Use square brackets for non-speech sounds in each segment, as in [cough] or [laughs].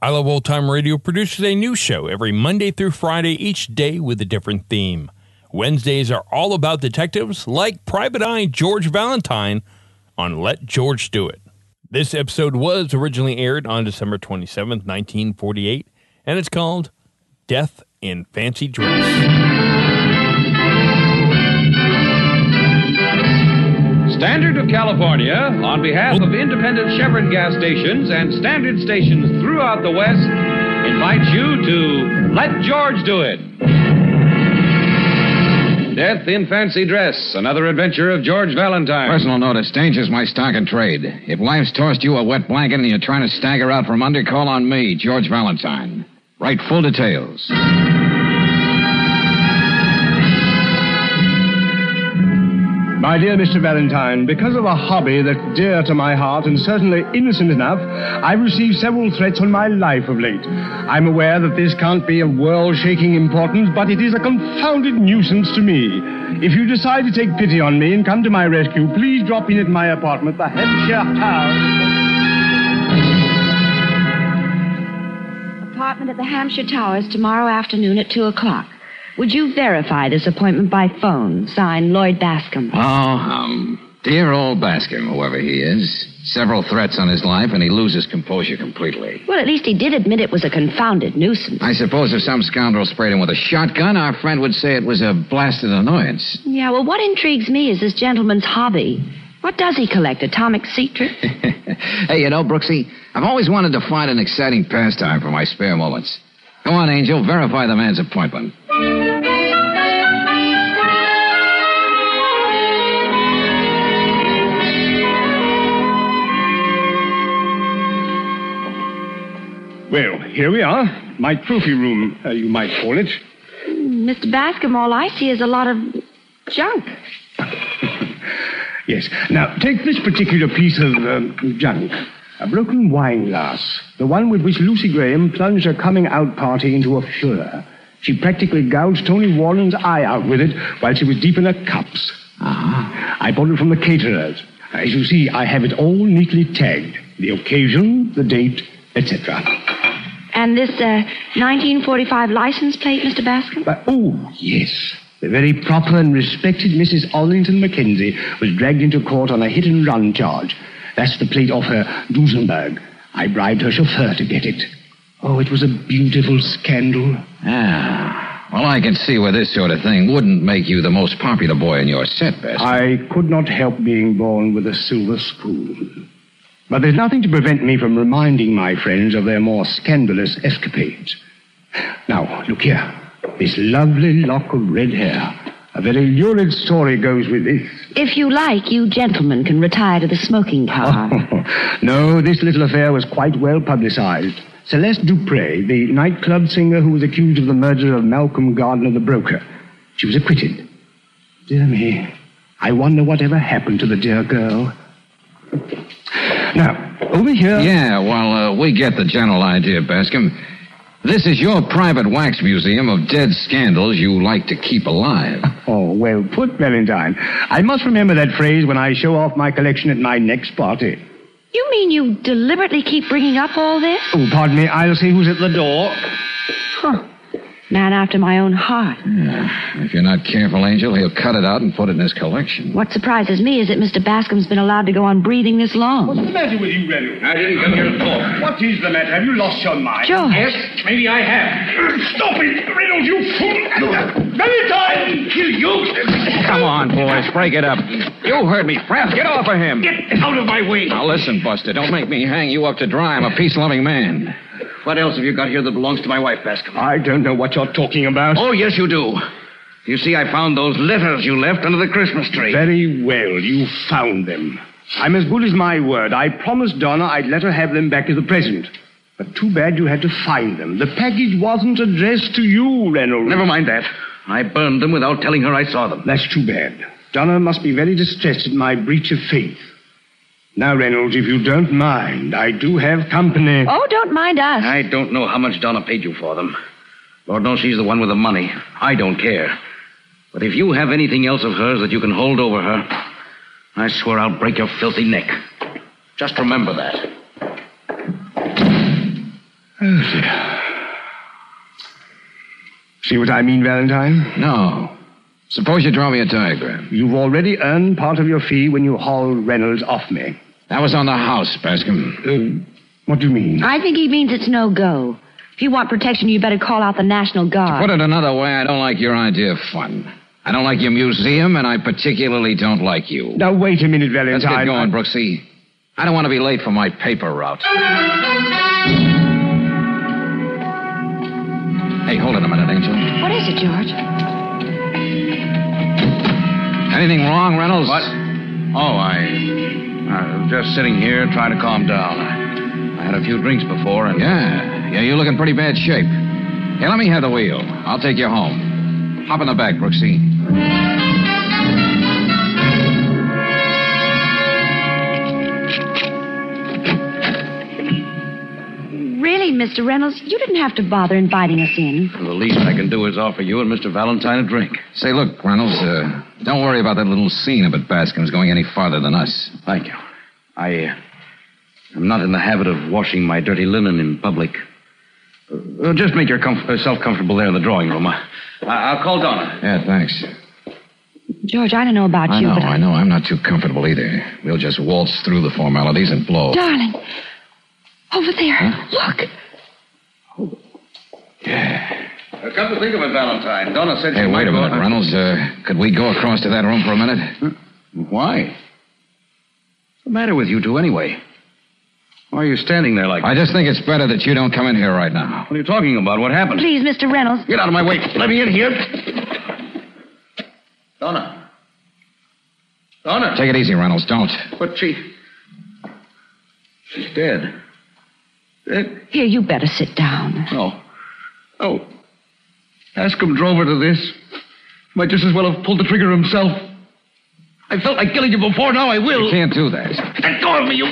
I Love Old Time Radio produces a new show every Monday through Friday, each day with a different theme. Wednesdays are all about detectives, like Private Eye George Valentine on Let George Do It. This episode was originally aired on December 27th, 1948, and it's called Death in Fancy Dress. Standard of California, on behalf of independent Chevron gas stations and standard stations throughout the West, invites you to Let George Do It. Death in Fancy Dress, another adventure of George Valentine. Personal notice danger's my stock and trade. If life's tossed you a wet blanket and you're trying to stagger out from under, call on me, George Valentine. Write full details. My dear Mr. Valentine, because of a hobby that's dear to my heart and certainly innocent enough, I've received several threats on my life of late. I'm aware that this can't be of world shaking importance, but it is a confounded nuisance to me. If you decide to take pity on me and come to my rescue, please drop in at my apartment, the Hampshire House. Apartment at the Hampshire Towers tomorrow afternoon at 2 o'clock. Would you verify this appointment by phone? Signed Lloyd Bascom. Oh, um, dear old Bascom, whoever he is. Several threats on his life, and he loses composure completely. Well, at least he did admit it was a confounded nuisance. I suppose if some scoundrel sprayed him with a shotgun, our friend would say it was a blasted annoyance. Yeah, well, what intrigues me is this gentleman's hobby. What does he collect? Atomic secrets? [laughs] hey, you know, Brooksy, I've always wanted to find an exciting pastime for my spare moments. Go on, Angel, verify the man's appointment. Well, here we are. My trophy room, uh, you might call it. Mr. Bascom, all I see is a lot of junk. [laughs] Yes. Now, take this particular piece of um, junk. A broken wine glass. The one with which Lucy Graham plunged her coming out party into a furor. She practically gouged Tony Warren's eye out with it while she was deep in her cups. Ah. I bought it from the caterers. As you see, I have it all neatly tagged. The occasion, the date, etc. And this uh, 1945 license plate, Mr. Bascom? But, oh, yes. The very proper and respected Mrs. Arlington Mackenzie was dragged into court on a hit and run charge. That's the plate off her Duesenberg. I bribed her chauffeur to get it. Oh, it was a beautiful scandal. Ah. Well, I can see where this sort of thing wouldn't make you the most popular boy in your set, Bascom. I could not help being born with a silver spoon. But there's nothing to prevent me from reminding my friends of their more scandalous escapades. Now, look here. This lovely lock of red hair. A very lurid story goes with this. If you like, you gentlemen can retire to the smoking car. [laughs] no, this little affair was quite well publicized. Celeste Dupre, the nightclub singer who was accused of the murder of Malcolm Gardner, the broker. She was acquitted. Dear me, I wonder whatever happened to the dear girl. Now, over here. Yeah, well, uh, we get the general idea, Bascom. This is your private wax museum of dead scandals you like to keep alive. [laughs] Oh, well put, Valentine. I must remember that phrase when I show off my collection at my next party. You mean you deliberately keep bringing up all this? Oh, pardon me. I'll see who's at the door. Huh. Man after my own heart. If you're not careful, Angel, he'll cut it out and put it in his collection. What surprises me is that Mr. Bascom's been allowed to go on breathing this long. What's the matter with you, Reynolds? I didn't come here to talk. What is the matter? Have you lost your mind? George. Yes, maybe I have. Stop it, Reynolds, you fool! Valentine! You, you! Come on, boys, break it up. You heard me, friend. Get off of him. Get out of my way. Now listen, Buster, don't make me hang you up to dry. I'm a peace-loving man. What else have you got here that belongs to my wife, Bascom? I don't know what you're talking about. Oh, yes, you do. You see, I found those letters you left under the Christmas tree. Very well, you found them. I'm as good as my word. I promised Donna I'd let her have them back as a present. But too bad you had to find them. The package wasn't addressed to you, Reynolds. Never mind that. I burned them without telling her I saw them. That's too bad. Donna must be very distressed at my breach of faith. Now, Reynolds, if you don't mind, I do have company. Oh, don't mind us. I don't know how much Donna paid you for them. Lord knows she's the one with the money. I don't care. But if you have anything else of hers that you can hold over her, I swear I'll break your filthy neck. Just remember that. Oh, dear. See what I mean, Valentine? No. Suppose you draw me a diagram. You've already earned part of your fee when you hauled Reynolds off me. That was on the house, Bascom. Uh, what do you mean? I think he means it's no go. If you want protection, you better call out the National Guard. To Put it another way, I don't like your idea of fun. I don't like your museum, and I particularly don't like you. Now, wait a minute, Valentine. Let's get going, I- Brooksy. I don't want to be late for my paper route. Hey, hold it a minute, Angel. What is it, George? Anything wrong, Reynolds? What? Oh, I. I was just sitting here trying to calm down. I, had a few drinks before, and. Yeah, yeah, you're looking pretty bad shape. Here, let me have the wheel. I'll take you home. Hop in the back, Brooksy. Really, Mr. Reynolds, you didn't have to bother inviting us in. The least I can do is offer you and Mr. Valentine a drink. Say, look, Reynolds, uh, don't worry about that little scene about at Bascom's going any farther than us. Thank you. I. Uh, I'm not in the habit of washing my dirty linen in public. Uh, just make yourself comfortable there in the drawing room. I, I'll call Donna. Yeah, thanks. George, I don't know about I you, know, but I know. I'm not too comfortable either. We'll just waltz through the formalities and blow. Darling, over there. Look. Oh. Yeah. Uh, come to think of it, Valentine, Donna said Hey, she might wait a go- minute, Reynolds. Uh, could we go across to that room for a minute? Why? What's the matter with you two, anyway? Why are you standing there like that? I just think it's better that you don't come in here right now. What are you talking about? What happened? Please, Mr. Reynolds. Get out of my way. Let me in here. Donna. Donna. Take it easy, Reynolds. Don't. But she. She's dead. Dead? Here, you better sit down. Oh. Oh. Bascom drove her to this. Might just as well have pulled the trigger himself. I felt like killing you before, now I will. You can't do that. Let go of me, you.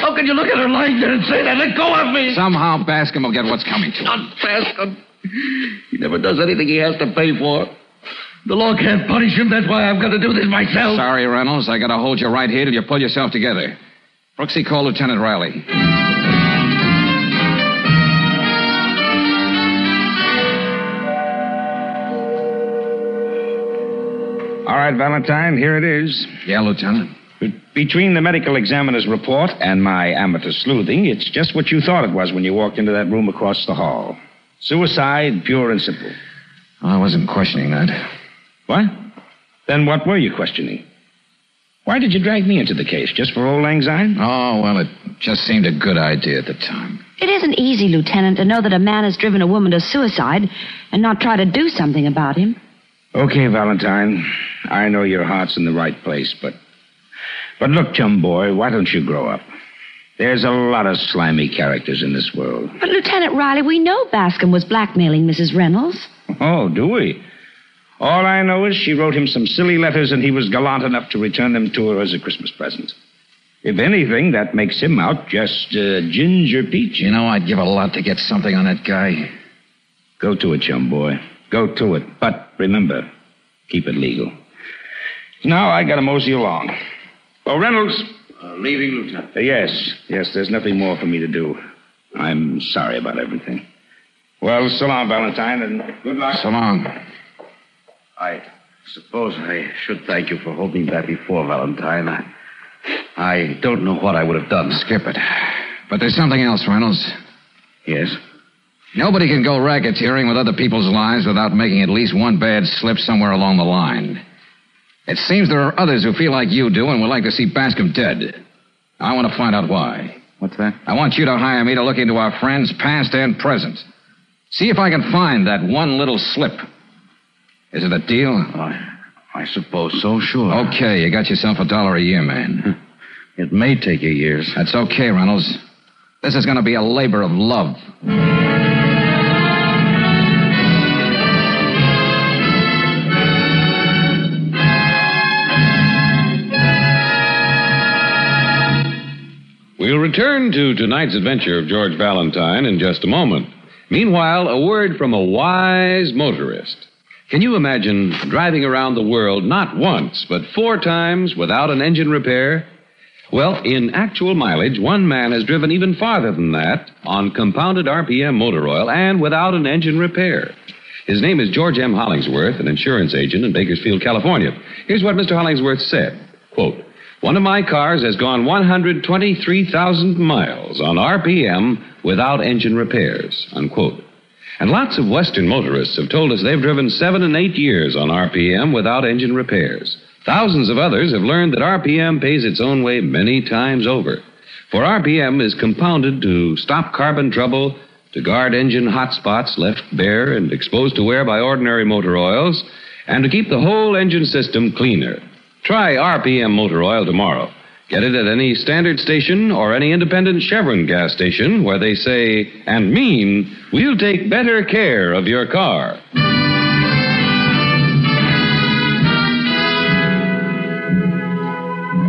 How can you look at her lying there and say that? Let go of me. Somehow Bascom will get what's coming to him. Not Bascom. He never does anything he has to pay for. The law can't punish him. That's why I've got to do this myself. Sorry, Reynolds. I gotta hold you right here till you pull yourself together. Brooksy, call Lieutenant Riley. All right, Valentine, here it is. Yeah, Lieutenant. Between the medical examiner's report and my amateur sleuthing, it's just what you thought it was when you walked into that room across the hall. Suicide, pure and simple. I wasn't questioning that. What? Then what were you questioning? Why did you drag me into the case? Just for old lang syne? Oh, well, it just seemed a good idea at the time. It isn't easy, Lieutenant, to know that a man has driven a woman to suicide and not try to do something about him. Okay, Valentine. I know your heart's in the right place, but. But look, chum boy, why don't you grow up? There's a lot of slimy characters in this world. But, Lieutenant Riley, we know Bascom was blackmailing Mrs. Reynolds. Oh, do we? All I know is she wrote him some silly letters and he was gallant enough to return them to her as a Christmas present. If anything, that makes him out just uh, Ginger Peach. You know, I'd give a lot to get something on that guy. Go to it, chum boy. Go to it. But remember, keep it legal. Now I gotta mosey along. Oh, Reynolds. Uh, leaving, Lieutenant. Uh, yes, yes, there's nothing more for me to do. I'm sorry about everything. Well, so long, Valentine, and good luck. So long. I suppose I should thank you for holding that before, Valentine. I, I don't know what I would have done. Skip it. But there's something else, Reynolds. Yes? Nobody can go racketeering with other people's lives without making at least one bad slip somewhere along the line. It seems there are others who feel like you do and would like to see Bascom dead. I want to find out why. What's that? I want you to hire me to look into our friends, past and present. See if I can find that one little slip. Is it a deal? I, I suppose so, sure. Okay, you got yourself a dollar a year, man. [laughs] It may take you years. That's okay, Reynolds. This is going to be a labor of love. We'll return to tonight's adventure of George Valentine in just a moment. Meanwhile, a word from a wise motorist. Can you imagine driving around the world not once, but four times without an engine repair? Well, in actual mileage, one man has driven even farther than that on compounded RPM motor oil and without an engine repair. His name is George M. Hollingsworth, an insurance agent in Bakersfield, California. Here's what Mr. Hollingsworth said. Quote, one of my cars has gone 123,000 miles on RPM without engine repairs. Unquote. And lots of Western motorists have told us they've driven seven and eight years on RPM without engine repairs. Thousands of others have learned that RPM pays its own way many times over. For RPM is compounded to stop carbon trouble, to guard engine hot spots left bare and exposed to wear by ordinary motor oils, and to keep the whole engine system cleaner. Try RPM motor oil tomorrow. Get it at any standard station or any independent Chevron gas station where they say and mean, we'll take better care of your car.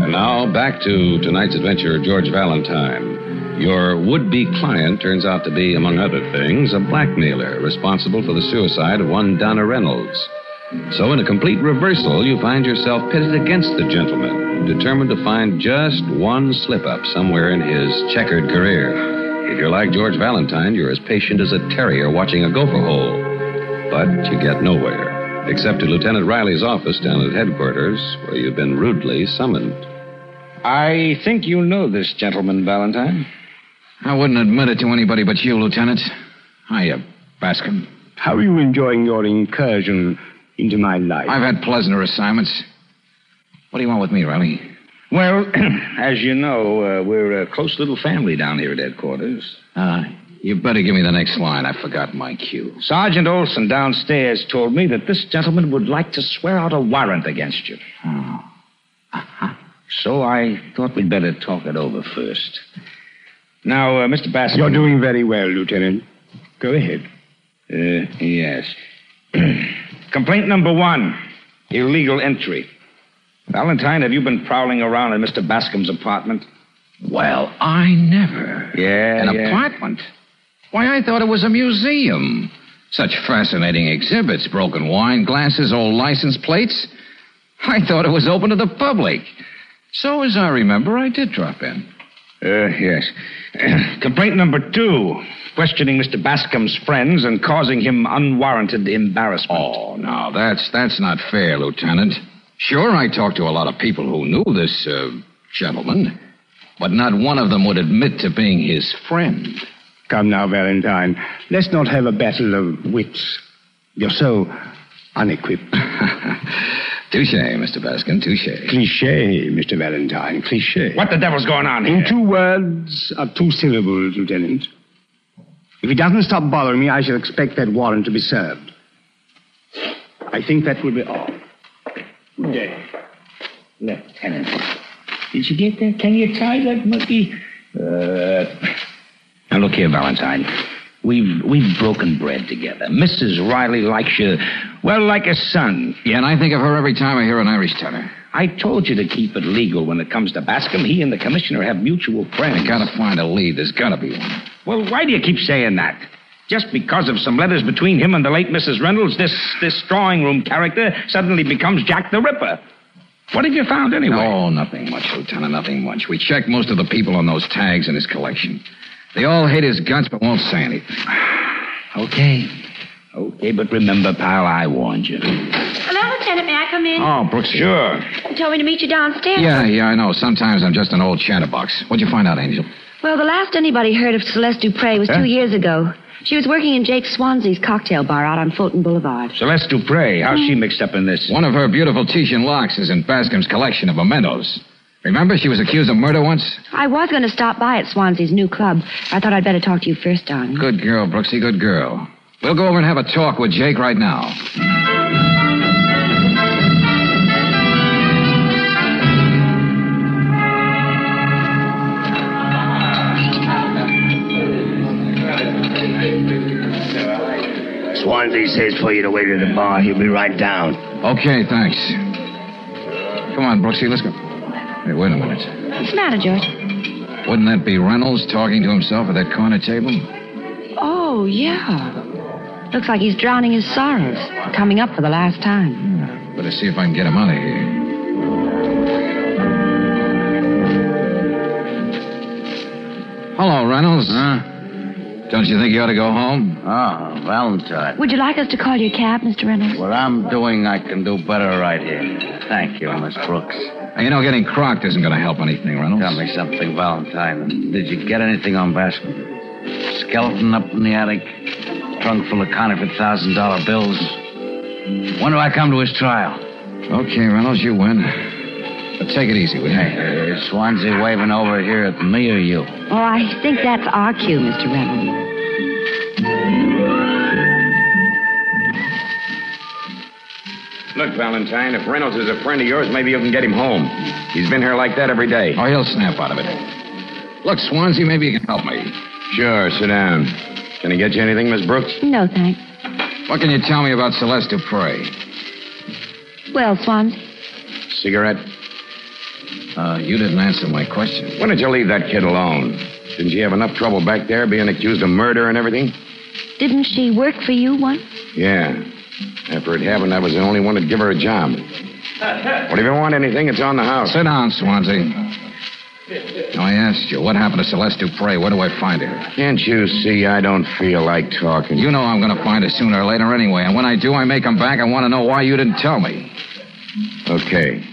And now back to tonight's adventure, George Valentine. Your would be client turns out to be, among other things, a blackmailer responsible for the suicide of one Donna Reynolds. So, in a complete reversal, you find yourself pitted against the gentleman, determined to find just one slip up somewhere in his checkered career. If you're like George Valentine, you're as patient as a terrier watching a gopher hole. But you get nowhere, except to Lieutenant Riley's office down at headquarters, where you've been rudely summoned. I think you know this gentleman, Valentine. I wouldn't admit it to anybody but you, Lieutenant. Hiya, Bascom. How are you enjoying your incursion into my life? I've had pleasanter assignments. What do you want with me, Riley? Well, [clears throat] as you know, uh, we're a close little family down here at headquarters. Uh, you better give me the next line. I forgot my cue. Sergeant Olson downstairs told me that this gentleman would like to swear out a warrant against you. Oh. So I thought we'd better talk it over first. Now, uh, Mr. Bassett. You're doing very well, Lieutenant. Go ahead. Uh, yes. [clears throat] Complaint number one illegal entry. Valentine, have you been prowling around in Mr. Bascom's apartment? Well, I never. Yeah. An yeah. apartment? Why, I thought it was a museum. Such fascinating exhibits broken wine glasses, old license plates. I thought it was open to the public. So, as I remember, I did drop in. Uh, yes. [clears throat] Complaint number two questioning Mr. Bascom's friends and causing him unwarranted embarrassment. Oh, now, that's, that's not fair, Lieutenant. Sure, I talked to a lot of people who knew this, uh, gentleman, but not one of them would admit to being his friend. Come now, Valentine. Let's not have a battle of wits. You're so unequipped. [laughs] touche, Mr. Bascom, touche. Cliche, Mr. Valentine, cliche. What the devil's going on here? In two words of two syllables, Lieutenant. If he doesn't stop bothering me, I shall expect that warrant to be served. I think that will be all. Good day. Lieutenant. Did you get that? Can you tie that monkey? Uh, now look here, Valentine. We've we've broken bread together. Mrs. Riley likes you, well, like a son. Yeah, and I think of her every time I hear an Irish tenor. I told you to keep it legal when it comes to Bascom. He and the commissioner have mutual friends. I gotta find a lead. There's gotta be one. Well, why do you keep saying that? Just because of some letters between him and the late Mrs. Reynolds, this this drawing room character suddenly becomes Jack the Ripper. What have you found anyway? Oh, nothing much, Lieutenant, nothing much. We checked most of the people on those tags in his collection. They all hate his guts but won't say anything. Okay. Okay, but remember, pal, I warned you. Hello, Lieutenant. May I come in? Oh, Brooks. Sure. You told me to meet you downstairs. Yeah, yeah, I know. Sometimes I'm just an old chatterbox. What'd you find out, Angel? Well, the last anybody heard of Celeste Dupre was Huh? two years ago. She was working in Jake Swansea's cocktail bar out on Fulton Boulevard. Celeste Dupre, how's she mixed up in this? One of her beautiful Titian locks is in Bascom's collection of mementos. Remember, she was accused of murder once? I was going to stop by at Swansea's new club. I thought I'd better talk to you first, darling. Good girl, Brooksy, good girl. We'll go over and have a talk with Jake right now. Swansea says for you to wait at the bar. He'll be right down. Okay, thanks. Come on, Brooksy, let's go. Hey, wait a minute. What's the matter, George? Wouldn't that be Reynolds talking to himself at that corner table? Oh, yeah. Looks like he's drowning his sorrows. Coming up for the last time. Better see if I can get him out of here. Hello, Reynolds. Huh? Don't you think you ought to go home? Oh, Valentine. Would you like us to call your cab, Mr. Reynolds? What I'm doing, I can do better right here. Thank you, Miss Brooks. You know, getting crocked isn't going to help anything, Reynolds. Tell me something, Valentine. Did you get anything on Bascom? Skeleton up in the attic, trunk full of counterfeit thousand dollar bills. When do I come to his trial? Okay, Reynolds, you win. But take it easy, will you? Hey, is Swansea waving over here at me or you? Oh, I think that's our cue, Mr. Reynolds. Look, Valentine, if Reynolds is a friend of yours, maybe you can get him home. He's been here like that every day. Oh, he'll snap out of it. Look, Swansea, maybe you can help me. Sure, sit down. Can I get you anything, Miss Brooks? No, thanks. What can you tell me about Celeste Dupre? Well, Swansea, Cigarette? Uh, you didn't answer my question. When did you leave that kid alone? Didn't she have enough trouble back there being accused of murder and everything? didn't she work for you once? Yeah. After it happened, I was the only one to give her a job. Well, if you want anything, it's on the house. Sit down, Swansea. Now, I asked you, what happened to Celeste Dupre? Where do I find her? Can't you see I don't feel like talking? You know I'm going to find her sooner or later anyway, and when I do, I may come back. I want to know why you didn't tell me. Okay.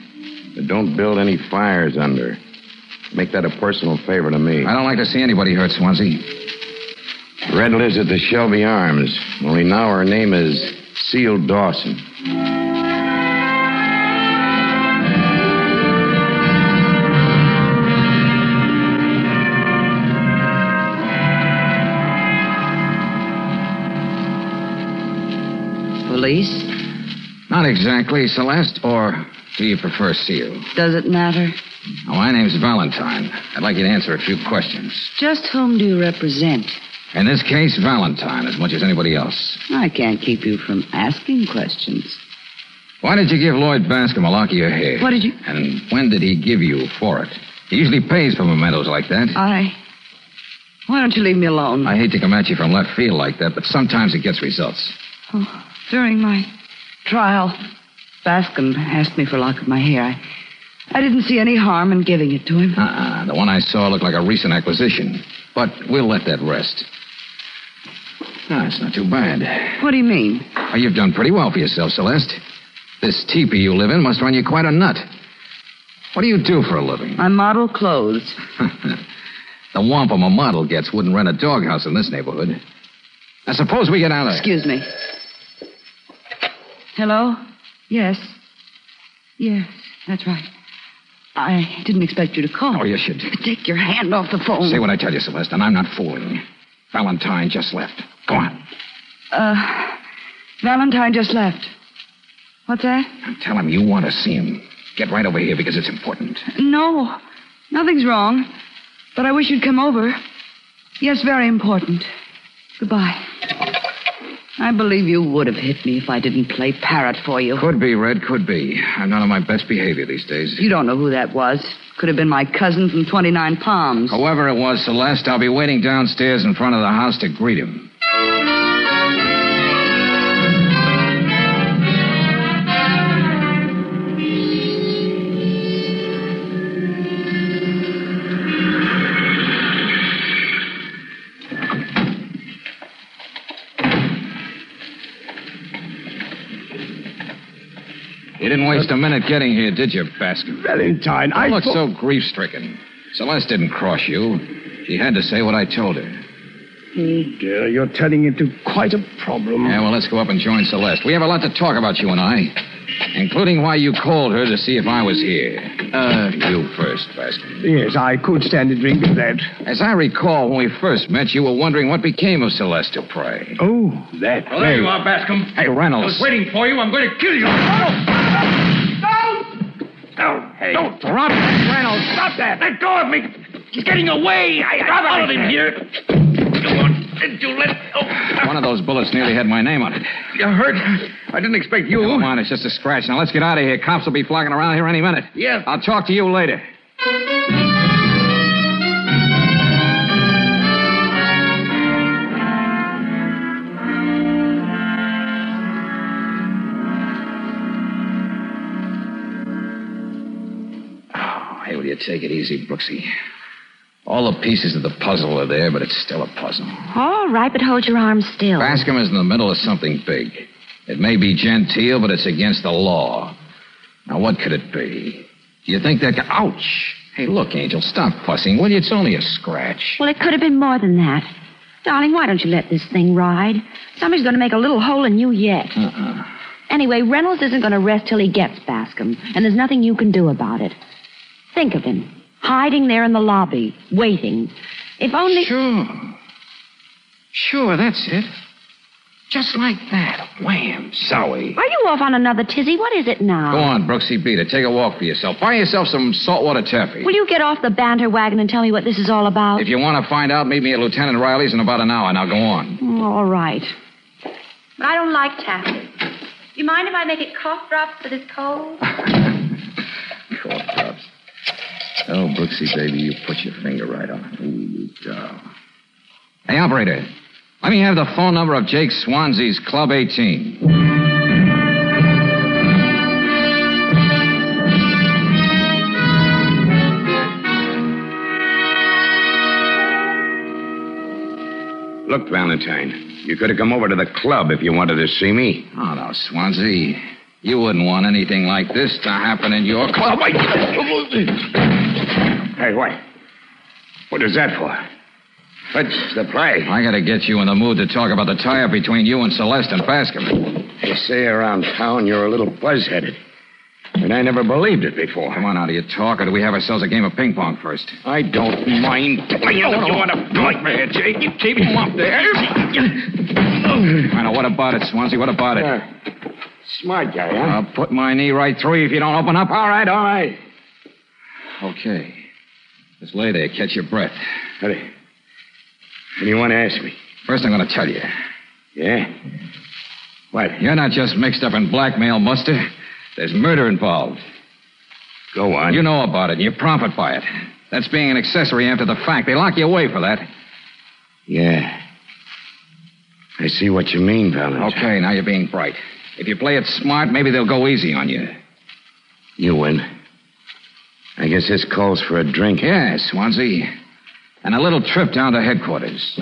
But don't build any fires under. Make that a personal favor to me. I don't like to see anybody hurt, Swansea. Red lives at the Shelby Arms. Only now her name is Seal Dawson. Police? Not exactly, Celeste, or do you prefer Seal? Does it matter? Oh, my name's Valentine. I'd like you to answer a few questions. Just whom do you represent? In this case, Valentine, as much as anybody else. I can't keep you from asking questions. Why did you give Lloyd Bascom a lock of your hair? What did you. And when did he give you for it? He usually pays for mementos like that. I. Why don't you leave me alone? I hate to come at you from left field like that, but sometimes it gets results. Oh, during my trial, Bascom asked me for a lock of my hair. I, I didn't see any harm in giving it to him. Uh-uh. The one I saw looked like a recent acquisition. But we'll let that rest. Ah, it's not too bad. What do you mean? Oh, you've done pretty well for yourself, Celeste. This teepee you live in must run you quite a nut. What do you do for a living? I model clothes. [laughs] the wampum a model gets wouldn't rent a doghouse in this neighborhood. Now, suppose we get out of there. Excuse me. Hello? Yes. Yes, that's right. I didn't expect you to call. Oh, you should. Take your hand off the phone. Say what I tell you, Celeste, and I'm not fooling. Valentine just left. Go on. Uh, Valentine just left. What's that? Tell him you want to see him. Get right over here because it's important. No, nothing's wrong. But I wish you'd come over. Yes, very important. Goodbye. I believe you would have hit me if I didn't play parrot for you. Could be, Red, could be. I'm not on my best behavior these days. You don't know who that was. Could have been my cousin from 29 Palms. Whoever it was, Celeste, I'll be waiting downstairs in front of the house to greet him. Waste a minute getting here, did you, Bascom? Valentine, I I look thought- so grief stricken. Celeste didn't cross you. She had to say what I told her. Oh, dear, you're turning into quite a problem. Yeah, well, let's go up and join Celeste. We have a lot to talk about, you and I, including why you called her to see if I was here. Uh, you first, Bascom. Yes, I could stand a drink of that. As I recall, when we first met, you were wondering what became of Celeste Dupre. Oh, that. Well, there you are, Bascom. Hey, Reynolds. I was waiting for you. I'm going to kill you. No, hey. Don't drop it, Reynolds. Stop that. Let go of me. He's getting away. I, I followed him here. Come on. Did you let... Oh. One of those bullets nearly had my name on it. You hurt? I didn't expect you. Come on, it's just a scratch. Now let's get out of here. Cops will be flocking around here any minute. Yeah. I'll talk to you later. Take it easy, Brooksy? All the pieces of the puzzle are there, but it's still a puzzle. All right, but hold your arms still. Bascom is in the middle of something big. It may be genteel, but it's against the law. Now, what could it be? Do you think that. Ouch! Hey, look, Angel, stop fussing, will you? It's only a scratch. Well, it could have been more than that. Darling, why don't you let this thing ride? Somebody's going to make a little hole in you yet. Uh-uh. Anyway, Reynolds isn't going to rest till he gets Bascom, and there's nothing you can do about it. Think of him, hiding there in the lobby, waiting. If only. Sure. Sure, that's it. Just like that. Wham, zowie. Are you off on another tizzy? What is it now? Go on, Brooksy, Beater. Take a walk for yourself. Buy yourself some saltwater taffy. Will you get off the banter wagon and tell me what this is all about? If you want to find out, meet me at Lieutenant Riley's in about an hour. Now go on. Oh, all right. But I don't like taffy. Do you mind if I make it cough drops for this cold? [laughs] Cough drops. Oh, Brooksy, baby, you put your finger right on it. Ooh, you doll. Hey, operator. Let me have the phone number of Jake Swansea's Club 18. Look, Valentine, you could have come over to the club if you wanted to see me. Oh, no, Swansea. You wouldn't want anything like this to happen in your club. Oh, Hey, what? What is that for? What's the play? I gotta get you in the mood to talk about the tie-up between you and Celeste and Bascom. They say around town you're a little buzz-headed. And I never believed it before. Come on, out of your talk, or do we have ourselves a game of ping pong first? I don't mind playing if you want to nightmare, Jake. You keep him up there. I know. What about it, Swansea? What about it? Uh, smart guy, huh? I'll put my knee right through you if you don't open up. all right, all right. Okay. Just lay there. Catch your breath. You, what do you want to ask me? First, I'm going to tell you. Yeah? What? You're not just mixed up in blackmail, Muster. There's murder involved. Go on. You know about it, and you profit by it. That's being an accessory after the fact. They lock you away for that. Yeah. I see what you mean, Valentine. Okay, now you're being bright. If you play it smart, maybe they'll go easy on you. You win. I guess this calls for a drink. Yeah, Swansea. And a little trip down to headquarters.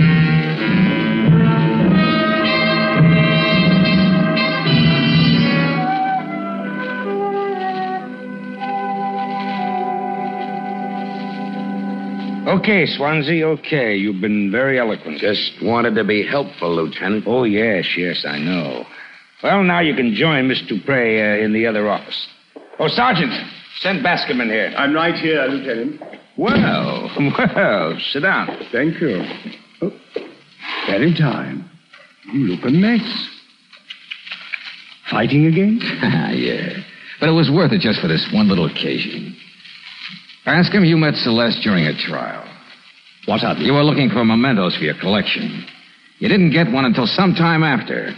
Okay, Swansea, okay. You've been very eloquent. Just wanted to be helpful, Lieutenant. Oh, yes, yes, I know. Well, now you can join Miss Dupre uh, in the other office. Oh, Sergeant, send Bascom in here. I'm right here, Lieutenant. Well, [laughs] well, sit down. Thank you. Oh, time. you look a mess. Fighting again? [laughs] yeah. But it was worth it just for this one little occasion. Bascom, you met Celeste during a trial. What of You were looking for mementos for your collection. You didn't get one until some time after.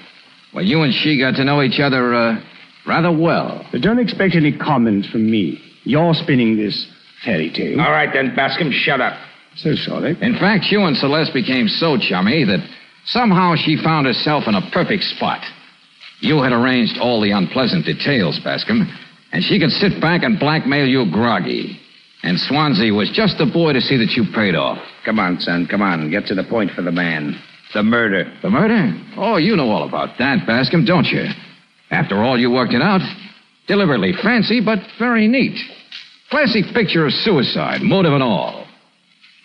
Well, you and she got to know each other uh, rather well. But don't expect any comments from me. You're spinning this fairy tale. All right, then, Bascom, shut up. So sorry. In fact, you and Celeste became so chummy that somehow she found herself in a perfect spot. You had arranged all the unpleasant details, Bascom, and she could sit back and blackmail you groggy. And Swansea was just the boy to see that you paid off. Come on, son, come on. Get to the point for the man. The murder. The murder? Oh, you know all about that, Bascom, don't you? After all, you worked it out. Deliberately fancy, but very neat. Classic picture of suicide, motive and all.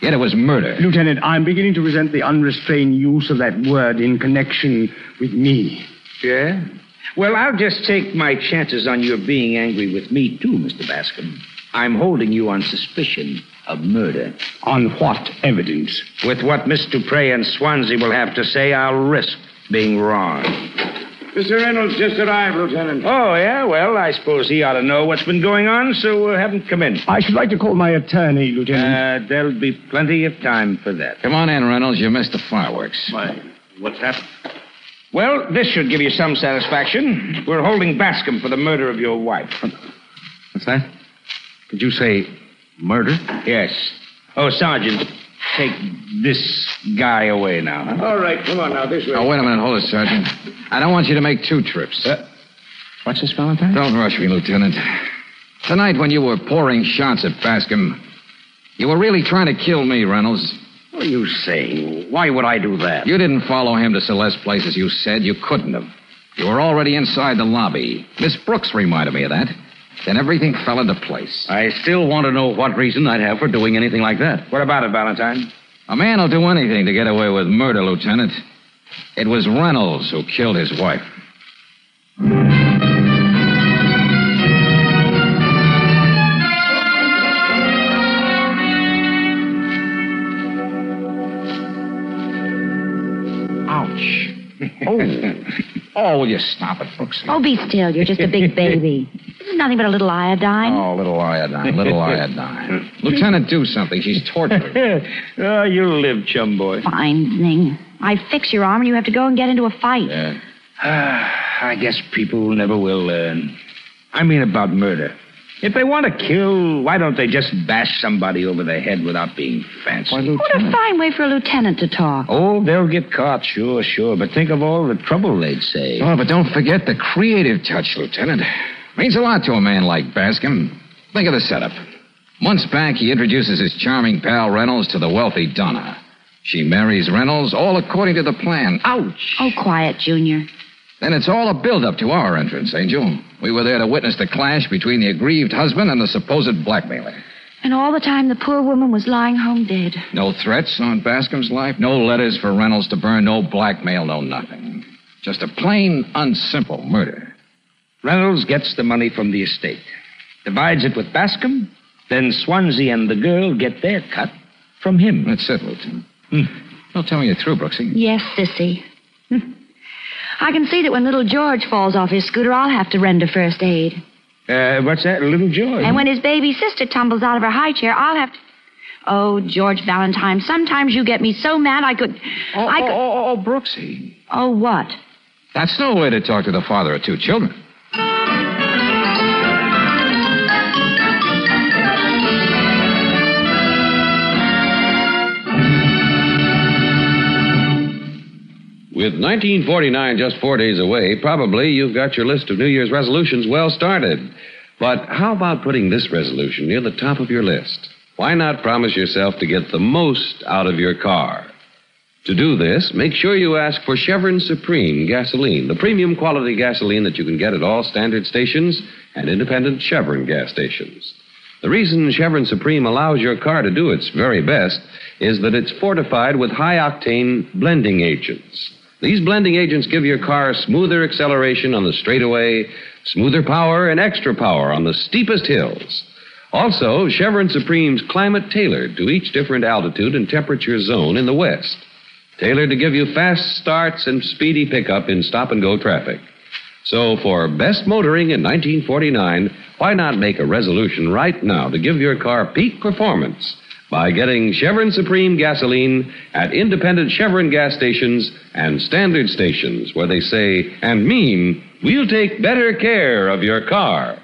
Yet it was murder. Lieutenant, I'm beginning to resent the unrestrained use of that word in connection with me. Yeah? Well, I'll just take my chances on your being angry with me, too, Mr. Bascom. I'm holding you on suspicion of murder. On what evidence? With what Miss Dupre and Swansea will have to say, I'll risk being wrong. Mr. Reynolds just arrived, Lieutenant. Oh, yeah? Well, I suppose he ought to know what's been going on, so uh, have him come in. I should like to call my attorney, Lieutenant. Uh, there'll be plenty of time for that. Come on in, Reynolds. You missed the fireworks. Why, what's happened? Well, this should give you some satisfaction. We're holding Bascom for the murder of your wife. What's that? Did you say murder? Yes. Oh, Sergeant, take this guy away now. huh? All right, come on now, this way. Oh, wait a minute. Hold it, Sergeant. I don't want you to make two trips. Uh, what's this, Valentine? Don't rush me, Lieutenant. Tonight, when you were pouring shots at Bascom, you were really trying to kill me, Reynolds. What are you saying? Why would I do that? You didn't follow him to Celeste Place as you said. You couldn't have. You were already inside the lobby. Miss Brooks reminded me of that. Then everything fell into place. I still want to know what reason I'd have for doing anything like that. What about it, Valentine? A man will do anything to get away with murder, Lieutenant. It was Reynolds who killed his wife. [laughs] Oh. oh, will you stop it, Brooksy? Oh, be still. You're just a big [laughs] baby. This is nothing but a little iodine. Oh, little iodine, little [laughs] iodine. Lieutenant, do something. She's tortured. oh, you live, chum boy. Fine thing. I fix your arm and you have to go and get into a fight. Yeah. Ah, [sighs] I guess people never will learn. I mean about murder. If they want to kill, why don't they just bash somebody over the head without being fancy? What a fine way for a lieutenant to talk. Oh, they'll get caught, sure, sure. But think of all the trouble they'd save. Oh, but don't forget the creative touch, Lieutenant. Means a lot to a man like Bascom. Think of the setup. Months back, he introduces his charming pal Reynolds to the wealthy Donna. She marries Reynolds, all according to the plan. Ouch! Oh, quiet, Junior. Then it's all a build-up to our entrance, Angel. We were there to witness the clash between the aggrieved husband and the supposed blackmailer. And all the time the poor woman was lying home dead. No threats on Bascom's life, no letters for Reynolds to burn, no blackmail, no nothing. Just a plain, unsimple murder. Reynolds gets the money from the estate, divides it with Bascom, then Swansea and the girl get their cut from him. That's it, Lieutenant. Don't tell me you're through, Brooksy. Yes, Sissy. Hmm. I can see that when little George falls off his scooter, I'll have to render first aid. Uh, what's that, little George? And when his baby sister tumbles out of her high chair, I'll have to. Oh, George Valentine, sometimes you get me so mad I could. Oh, I oh, could. oh, oh, Brooksy. Oh, what? That's no way to talk to the father of two children. With 1949 just four days away, probably you've got your list of New Year's resolutions well started. But how about putting this resolution near the top of your list? Why not promise yourself to get the most out of your car? To do this, make sure you ask for Chevron Supreme gasoline, the premium quality gasoline that you can get at all standard stations and independent Chevron gas stations. The reason Chevron Supreme allows your car to do its very best is that it's fortified with high octane blending agents. These blending agents give your car smoother acceleration on the straightaway, smoother power, and extra power on the steepest hills. Also, Chevron Supreme's climate tailored to each different altitude and temperature zone in the West. Tailored to give you fast starts and speedy pickup in stop and go traffic. So, for best motoring in 1949, why not make a resolution right now to give your car peak performance by getting Chevron Supreme gasoline at independent Chevron gas stations and standard stations where they say and mean, we'll take better care of your car.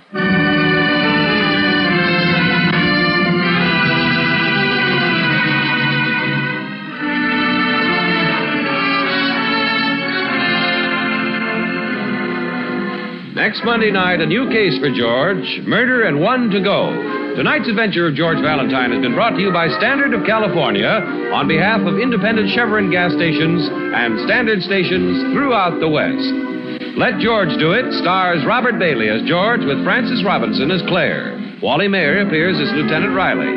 Next Monday night, a new case for George murder and one to go. Tonight's adventure of George Valentine has been brought to you by Standard of California on behalf of independent Chevron gas stations and standard stations throughout the West. Let George Do It stars Robert Bailey as George with Frances Robinson as Claire. Wally Maher appears as Lieutenant Riley.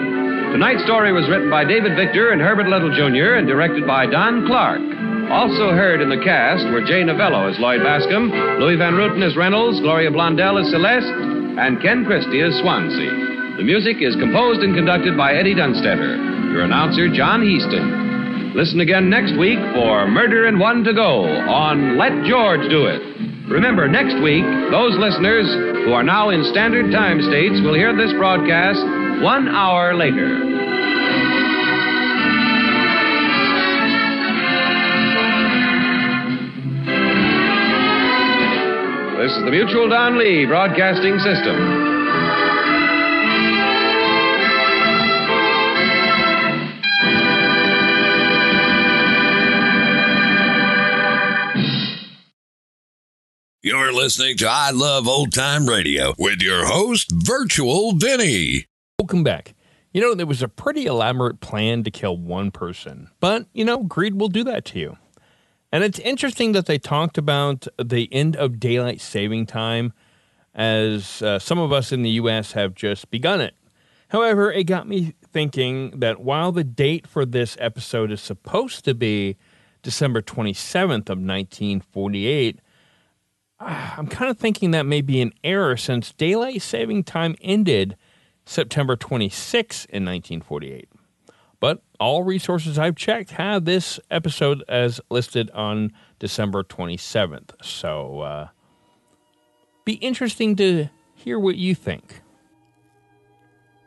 Tonight's story was written by David Victor and Herbert Little Jr. and directed by Don Clark. Also heard in the cast were Jay Novello as Lloyd Bascom, Luis Van Rooten as Reynolds, Gloria Blondell as Celeste, and Ken Christy as Swansea. The music is composed and conducted by Eddie Dunstedter. Your announcer, John Heistand. Listen again next week for Murder and One to Go on Let George Do It. Remember, next week, those listeners who are now in standard time states will hear this broadcast one hour later. Is the Mutual Don Lee Broadcasting System. You're listening to I Love Old Time Radio with your host, Virtual Vinny. Welcome back. You know, there was a pretty elaborate plan to kill one person, but, you know, greed will do that to you. And it's interesting that they talked about the end of daylight saving time as uh, some of us in the U.S. have just begun it. However, it got me thinking that while the date for this episode is supposed to be December 27th of 1948, I'm kind of thinking that may be an error since daylight saving time ended September 26 in 1948. All resources I've checked have this episode as listed on December 27th. So, uh, be interesting to hear what you think.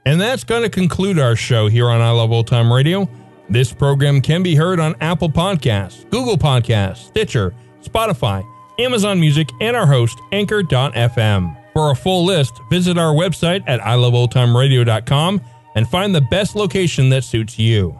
And that's going to conclude our show here on I Love Old Time Radio. This program can be heard on Apple Podcasts, Google Podcasts, Stitcher, Spotify, Amazon Music, and our host, Anchor.fm. For a full list, visit our website at iloveoldtimeradio.com and find the best location that suits you.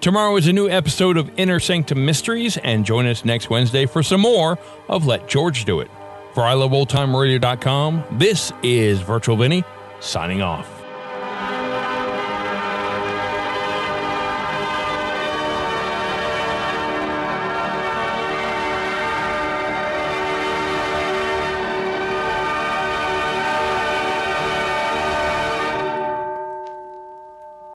Tomorrow is a new episode of Inner Sanctum Mysteries, and join us next Wednesday for some more of Let George Do It. For iloveoldtimeradio.com, this is Virtual Vinny signing off.